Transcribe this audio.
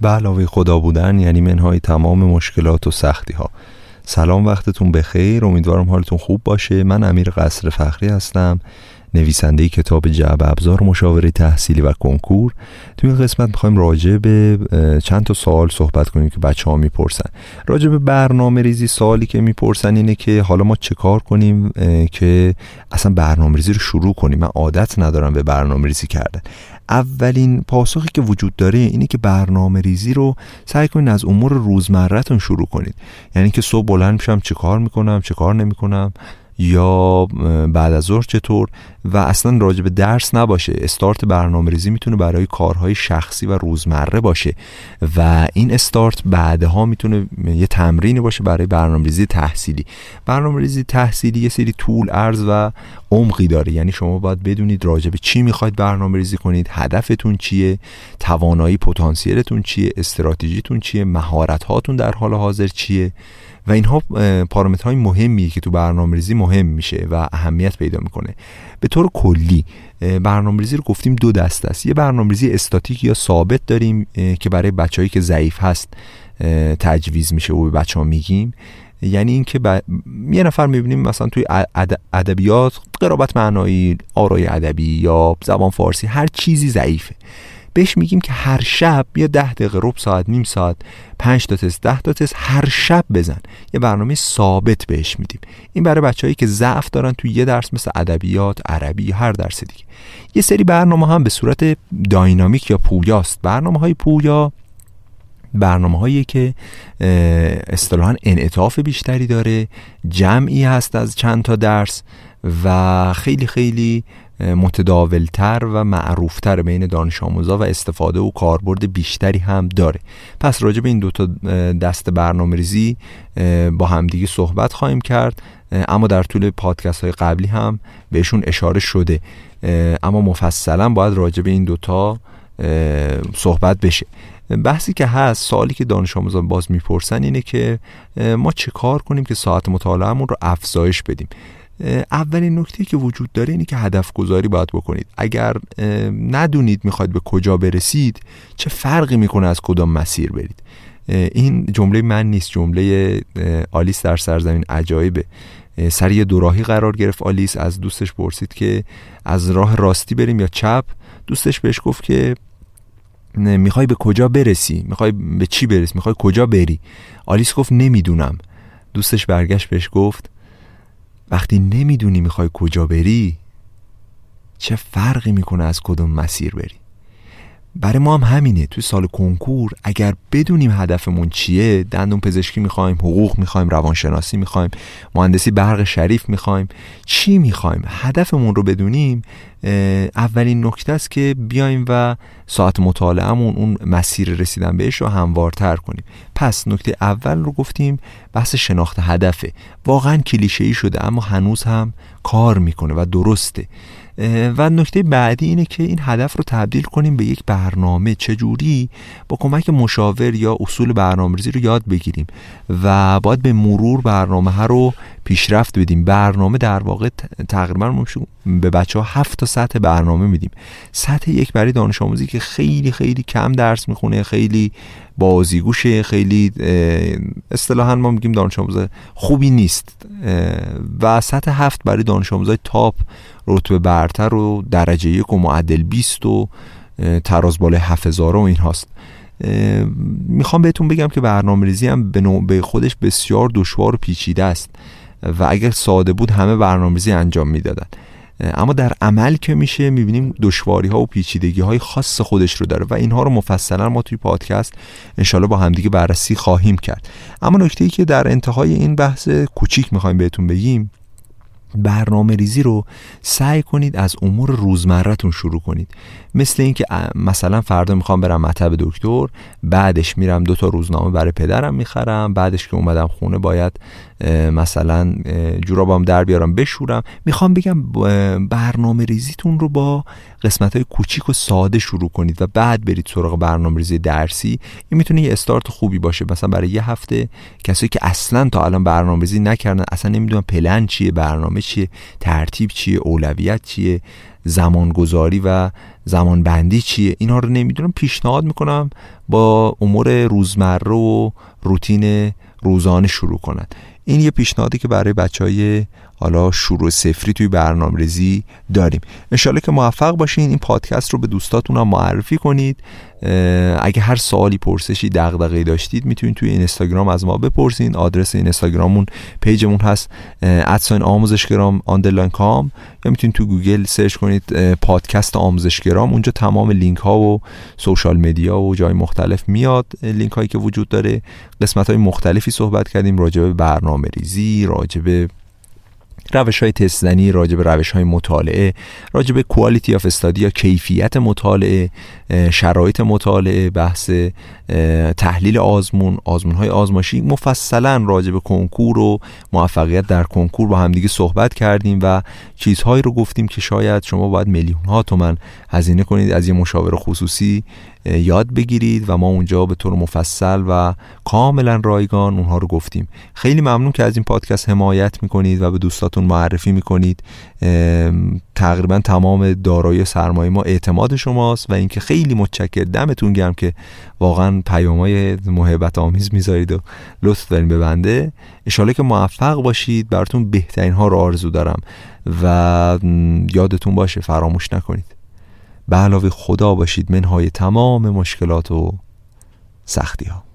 به علاوه خدا بودن یعنی منهای تمام مشکلات و سختی ها سلام وقتتون بخیر. امیدوارم حالتون خوب باشه. من امیر قصر فخری هستم نویسنده کتاب جعب ابزار مشاوره تحصیلی و کنکور. توی این قسمت می‌خوایم راجع به چند تا سوال صحبت کنیم که بچه ها می‌پرسن. راجع به برنامه ریزی سوالی که می‌پرسن اینه که حالا ما چه کار کنیم که اصلا برنامه ریزی رو شروع کنیم. من عادت ندارم به برنامه ریزی کردن. اولین پاسخی که وجود داره اینه که برنامه ریزی رو سعی کنید از امور روزمرهتون شروع کنید یعنی که صبح بلند میشم چه کار می‌کنم چه کار نمی‌کنم؟ یا بعد از ظهر چطور و اصلا راجع به درس نباشه. استارت برنامه ریزی می‌تونه برای کارهای شخصی و روزمره باشه و این استارت بعدها می‌تونه یه تمرینی باشه برای برنامه ریزی تحصیلی. برنامه ریزی تحصیلی یه سری طول ارز و عمقی داره. یعنی شما باید بدونید راجع به چی می‌خواید برنامه ریزی کنید هدفتون چیه توانایی پتانسیلتون چیه استراتژیتون چیه مهارت هاتون در حال حاضر چیه. و اینها پارامترهای مهمیه که تو برنامه ریزی مهم میشه و اهمیت پیدا می‌کنه. به طور کلی برنامه ریزی رو گفتیم دو دست است. یه برنامه ریزی استاتیک یا ثابت داریم که برای بچههایی که ضعیف هست تجویز میشه و به بچه ها میگیم. یعنی اینکه ب... یه نفر می‌بینیم مثلا توی ادبیات قرابت معنایی آرای ادبی یا زبان فارسی هر چیزی ضعیفه. بهش میگیم که هر شب یا ده دقیقه رب ساعت نیم ساعت پنج تا تست ده تا تست هر شب بزن. یه برنامه ثابت بهش میدیم. این برای بچههایی که ضعف دارن توی یه درس مثل ادبیات عربی هر درس دیگه. یه سری برنامه هم به صورت داینامیک یا پویاست. برنامه های پویا برنامه هایی که اصطلاحا انعطاف بیشتری داره جمعی هست از چند تا درس و خیلی خیلی متداولتر و معروفتر بین دانش آموزا و استفاده و کاربرد بیشتری هم داره. پس راجع به این دوتا دست برنامه ریزی با همدیگه صحبت خواهیم کرد. اما در طول پادکست های قبلی هم بهشون اشاره شده. اما مفصلا باید راجع به این دوتا صحبت بشه. بحثی که هست سوالی که دانش آموزان باز می‌پرسن اینه که ما چه کار کنیم که ساعت مطالعهمون رو افزایش بدیم؟ اولین نکته که وجود داره اینه که هدف گذاری باید بکنید. اگر ندونید می‌خواید به کجا برسید چه فرقی می‌کنه از کدام مسیر برید؟ این جمله من نیست جمله آلیس در سرزمین عجایبه. سر یه دوراهی قرار گرفت. آلیس از دوستش پرسید که از راه راستی بریم یا چپ؟ دوستش بهش گفت که می‌خوای به کجا برسی؟ می‌خوای به چی برسی؟ می‌خوای کجا بری؟ آلیس گفت نمی‌دونم. دوستش برگشت بهش گفت وقتی نمی‌دونی می‌خوای کجا بری چه فرقی می‌کنه از کدوم مسیر بری؟ برای ما هم همینه. توی سال کنکور اگر بدونیم هدفمون چیه دندون پزشکی می‌خوایم حقوق می‌خوایم روانشناسی می‌خوایم مهندسی برق شریف می‌خوایم چی می‌خوایم؟ هدفمون رو بدونیم اولین نکته است که بیایم و ساعت مطالعهمون اون مسیر رسیدن بهش رو هموارتر کنیم. پس نکته اول رو گفتیم بحث شناخت هدفه. واقعا کلیشه ای شده اما هنوز هم کار می‌کنه و درسته. و نکته بعدی اینه که این هدف رو تبدیل کنیم به یک برنامه. چجوری؟ با کمک مشاور یا اصول برنامه‌ریزی رو یاد بگیریم و باید به مرور برنامه ها رو پیشرفت بدیم. برنامه در واقع تقریبا به بچه ها هفت تا سطح برنامه میدیم. سطح یک برای دانش آموزی که خیلی خیلی کم درس می‌خونه خیلی بازیگوشه خیلی اصطلاحا ما میگیم دانش آموز خوبی نیست. و سطح هفت برای دانش آموزای تاپ رتبه برتر و درجه یک و معدل 20 و تراز بالای 7000 و این هاست. می‌خوام بهتون بگم که برنامه ریزی هم به, به خودش بسیار دشوار و پیچیده است و اگر ساده بود همه برنامه ریزی انجام می‌دادن. اما در عمل که میشه می‌بینیم دشواری ها و پیچیدگی های خاص خودش رو داره و اینها رو مفصلا ما توی پادکست انشالله با همدیگه بررسی خواهیم کرد. اما نکته ای که در انتهای این بحث کوچیک می‌خوایم بهتون بگیم برنامه ریزی رو سعی کنید از امور روزمرتون شروع کنید. مثل اینکه مثلا فردا می‌خوام برم مطب دکتر بعدش میرم دو تا روزنامه برای پدرم می‌خرم بعدش که اومدم خونه باید مثلا جورابام در بیارم بشورم. می‌خوام بگم برنامه ریزیتون رو با قسمت های کوچیک و ساده شروع کنید و بعد برید سراغ برنامه ریزی درسی. این می‌تونه یه استارت خوبی باشه. مثلا برای یه هفته کسایی که اصلا تا الان برنامه ریزی نکردن اصلا نمی‌دونن پلن چیه برنامه چیه؟ ترتیب چیه؟ اولویت چیه؟ زمانگذاری و زمانبندی چیه؟ اینا رو نمی‌دونم. پیشنهاد می‌کنم با امور روزمره و روتین روزانه شروع کنند این یه پیشنهادی که برای بچه های حالا شروع سفری توی برنامه ریزی داریم. انشالله که موفق باشین. این پادکست رو به دوستاتون هم معرفی کنید. اگه هر سوالی پرسشی دغدغه‌ای داشتید می‌تونید توی اینستاگرام از ما بپرسین. آدرس اینستاگراممون پیجمون هست at sign آموزشگرام underline com. یا می‌تونید تو گوگل search کنید پادکست آموزشگرام. اونجا تمام لینک ها و social media و جای مختلف میاد. لینک هایی که وجود داره. قسمت های مختلفی صحبت کردیم راجع به برنامه ریزی راجع به روش های تست‌زنی راجع به روش های مطالعه راجع به quality of study یا کیفیت مطالعه شرایط مطالعه بحث تحلیل آزمون آزمون های آزمایشی. مفصلا راجع به کنکور و موفقیت در کنکور با همدیگه صحبت کردیم و چیزهایی رو گفتیم که شاید شما باید میلیون ها تومن هزینه کنید از یه مشاور خصوصی یاد بگیرید و ما اونجا به طور مفصل و کاملا رایگان اونها رو گفتیم. خیلی ممنون که از این پادکست حمایت می‌کنید و به دوستاتون معرفی می‌کنید. تقریبا تمام دارایی سرمایه ما اعتماد شماست و اینکه خیلی متشکر دمتون گرم که واقعا پیامای محبت آمیز می‌ذارید و لطف دارین به بنده. اشاله که موفق باشید. براتون بهترین ها رو آرزو دارم و یادتون باشه فراموش نکنید. به علاوه خدا باشید. منهای تمام مشکلات و سختی ها